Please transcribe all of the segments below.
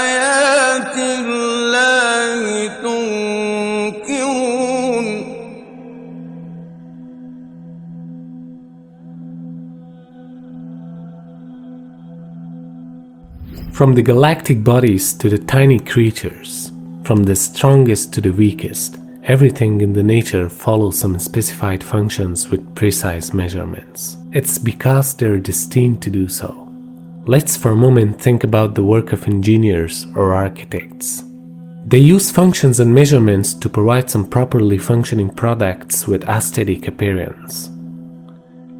آيات الله تنكرون From the galactic bodies to the tiny creatures, from the strongest to the weakest, everything in the nature follows some specified functions with precise measurements. It's because they're destined to do so. Let's for a moment think about the work of engineers or architects. They use functions and measurements to provide some properly functioning products with aesthetic appearance.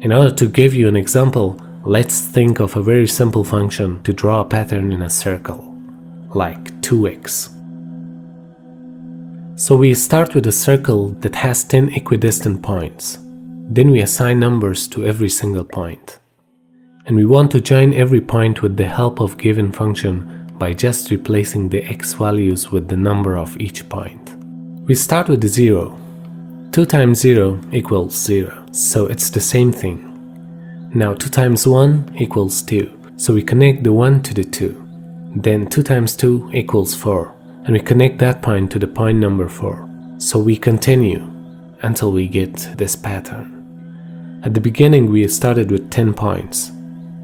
In order to give you an example, let's think of a very simple function to draw a pattern in a circle, like 2x. So we start with a circle that has 10 equidistant points. Then we assign numbers to every single point. And we want to join every point with the help of given function by just replacing the x values with the number of each point. We start with the 0. 2 times 0 equals 0, so it's the same thing. Now 2 times 1 equals 2, so we connect the 1 to the 2. Then 2 times 2 equals 4, and we connect that point to the point number 4. So we continue until we get this pattern. At the beginning we started with 10 points,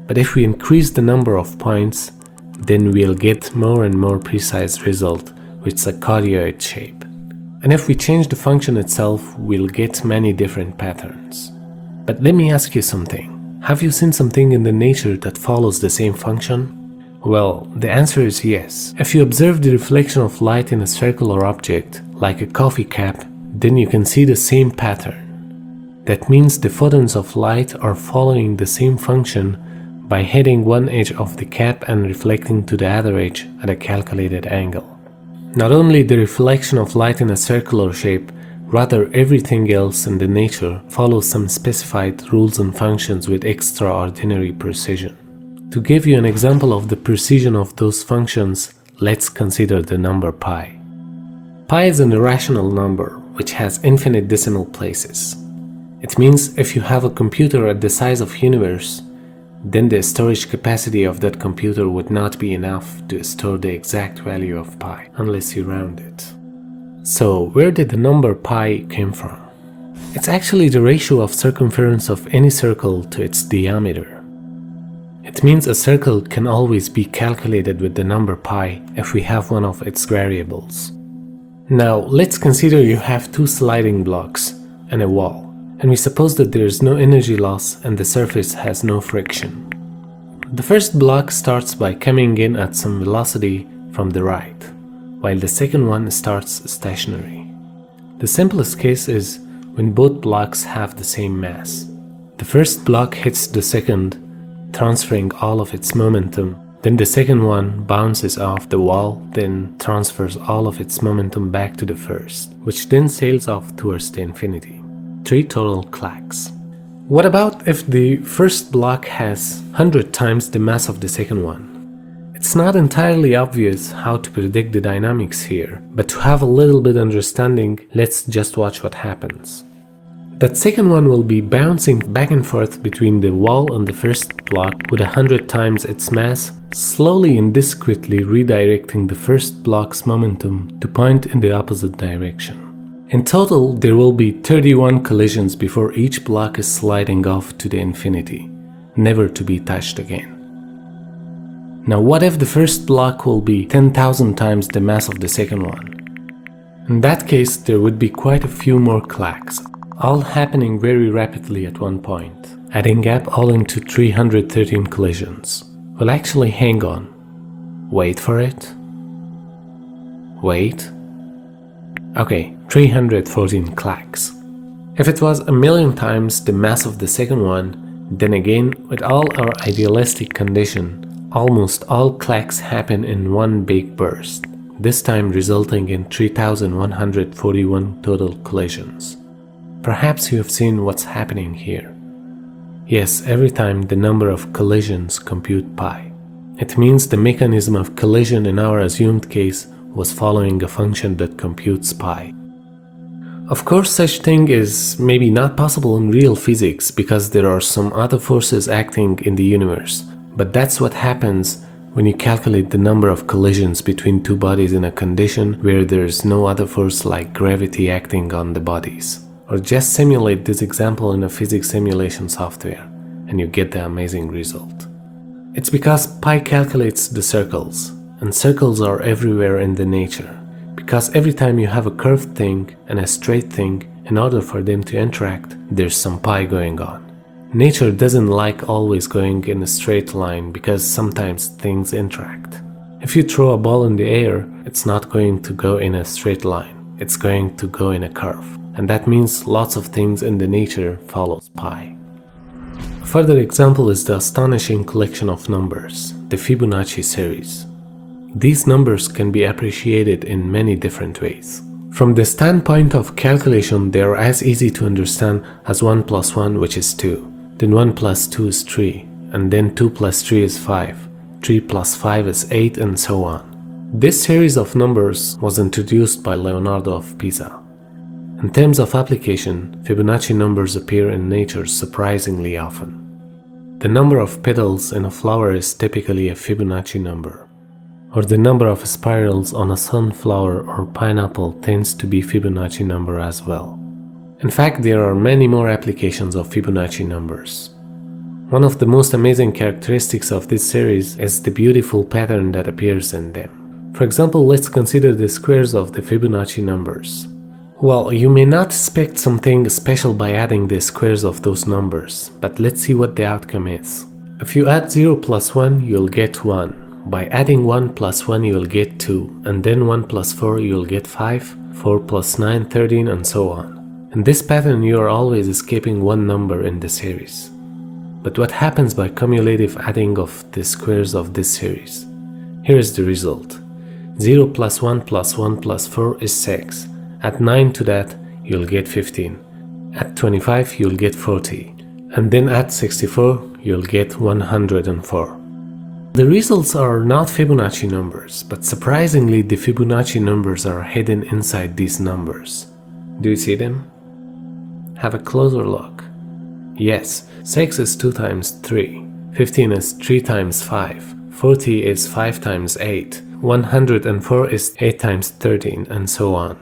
but if we increase the number of points, then we'll get more and more precise result with a cardioid shape. And if we change the function itself, we'll get many different patterns. But let me ask you something. Have you seen something in the nature that follows the same function? Well, the answer is yes. If you observe the reflection of light in a circular object, like a coffee cup, then you can see the same pattern. That means the photons of light are following the same function by hitting one edge of the cap and reflecting to the other edge at a calculated angle. Not only the reflection of light in a circular shape, rather everything else in the nature follows some specified rules and functions with extraordinary precision. To give you an example of the precision of those functions, let's consider the number pi. Pi is an irrational number which has infinite decimal places. It means if you have a computer at the size of universe, then the storage capacity of that computer would not be enough to store the exact value of pi unless you round it. So where did the number pi came from? It's actually the ratio of circumference of any circle to its diameter. It means a circle can always be calculated with the number pi if we have one of its variables. Now let's consider you have two sliding blocks and a wall and we suppose that there is no energy loss and the surface has no friction. The first block starts by coming in at some velocity from the right, while the second one starts stationary. The simplest case is when both blocks have the same mass. The first block hits the second, transferring all of its momentum. Then the second one bounces off the wall, then transfers all of its momentum back to the first, which then sails off towards the infinity three total clacks. What about if the first block has 100 times the mass of the second one? It's not entirely obvious how to predict the dynamics here, but to have a little bit understanding, let's just watch what happens. That second one will be bouncing back and forth between the wall and the first block with 100 times its mass, slowly and discretely redirecting the first block's momentum to point in the opposite direction. In total, there will be 31 collisions before each block is sliding off to the infinity, never to be touched again. Now what if the first block will be 10,000 times the mass of the second one? In that case, there would be quite a few more clacks, all happening very rapidly at one point, adding up all into 313 collisions. Well actually hang on. Wait for it. Wait. Okay, 314 clacks. If it was a million times the mass of the second one, then again, with all our idealistic condition, almost all clacks happen in one big burst, this time resulting in 3141 total collisions. Perhaps you have seen what's happening here. Yes, every time the number of collisions compute pi. It means the mechanism of collision in our assumed case was following a function that computes pi. Of course, such thing is maybe not possible in real physics because there are some other forces acting in the universe. But that's what happens when you calculate the number of collisions between two bodies in a condition where there is no other force like gravity acting on the bodies. Or just simulate this example in a physics simulation software and you get the amazing result. It's because pi calculates the circles, and circles are everywhere in the nature. Because every time you have a curved thing and a straight thing, in order for them to interact, there's some pi going on. Nature doesn't like always going in a straight line because sometimes things interact. If you throw a ball in the air, it's not going to go in a straight line, it's going to go in a curve. And that means lots of things in the nature follows pi. A further example is the astonishing collection of numbers, the Fibonacci series. These numbers can be appreciated in many different ways. From the standpoint of calculation, they are as easy to understand as 1 plus 1, which is 2. Then 1 plus 2 is 3, and then 2 plus 3 is 5. 3 plus 5 is 8, and so on. This series of numbers was introduced by Leonardo of Pisa. In terms of application, Fibonacci numbers appear in nature surprisingly often. The number of petals in a flower is typically a Fibonacci number or the number of spirals on a sunflower or pineapple tends to be Fibonacci number as well. In fact, there are many more applications of Fibonacci numbers. One of the most amazing characteristics of this series is the beautiful pattern that appears in them. For example, let's consider the squares of the Fibonacci numbers. Well, you may not expect something special by adding the squares of those numbers, but let's see what the outcome is. If you add 0 plus 1, you'll get 1. By adding 1 plus 1 you will get 2, and then 1 plus 4 you will get 5, 4 plus 9, 13, and so on. In this pattern you are always escaping one number in the series. But what happens by cumulative adding of the squares of this series? Here is the result. 0 plus 1 plus 1 plus 4 is 6. Add 9 to that, you'll get 15. Add 25, you'll get 40. And then add 64, you'll get 104. The results are not Fibonacci numbers, but surprisingly the Fibonacci numbers are hidden inside these numbers. Do you see them? Have a closer look. Yes, 6 is 2 times 3, 15 is 3 times 5, 40 is 5 times 8, 104 is 8 times 13, and so on.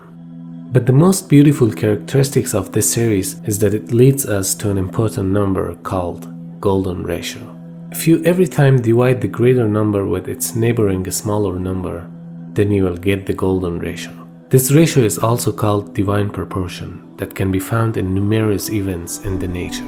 But the most beautiful characteristics of this series is that it leads us to an important number called golden ratio. If you every time divide the greater number with its neighboring smaller number, then you will get the golden ratio. This ratio is also called divine proportion that can be found in numerous events in the nature.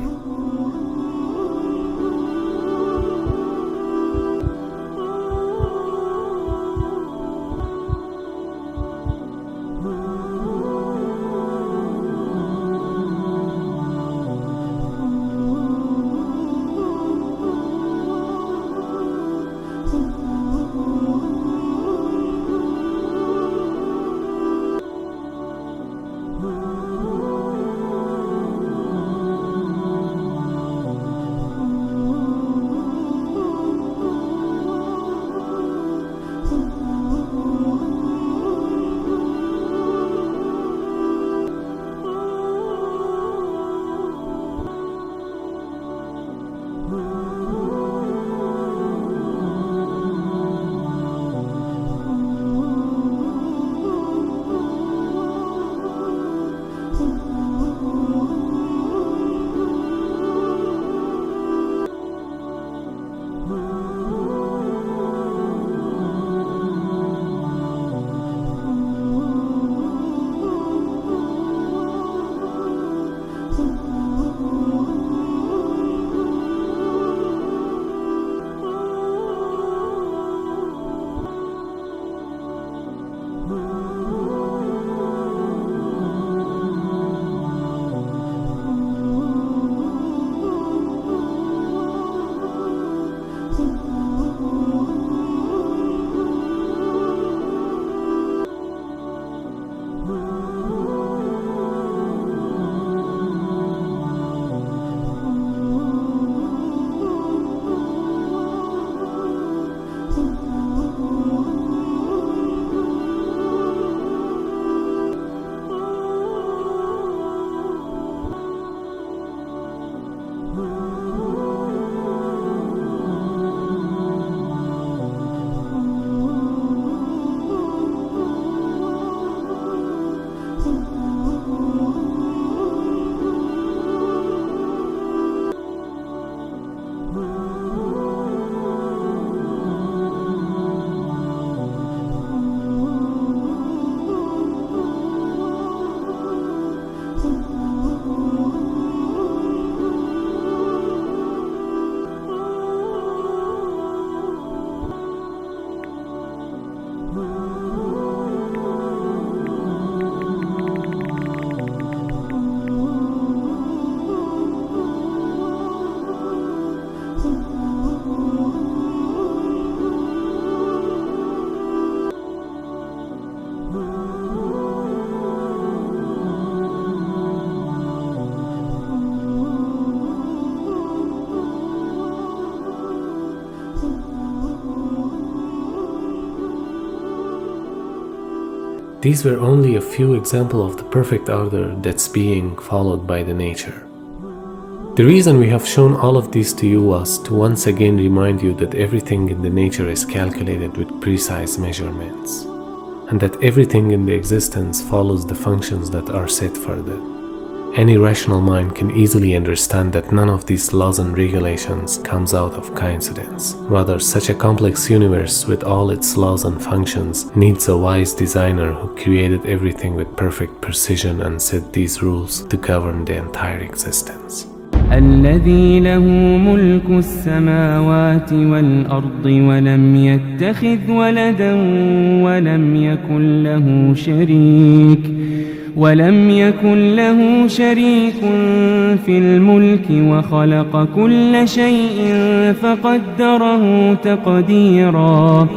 These were only a few examples of the perfect order that's being followed by the nature. The reason we have shown all of these to you was to once again remind you that everything in the nature is calculated with precise measurements, and that everything in the existence follows the functions that are set for them. Any rational mind can easily understand that none of these laws and regulations comes out of coincidence. Rather, such a complex universe with all its laws and functions needs a wise designer who created everything with perfect precision and set these rules to govern the entire existence. الذي له ملك السماوات والأرض ولم يتخذ ولدا ولم يكن له شريك ولم يكن له شريك في الملك وخلق كل شيء فقدره تقديرا.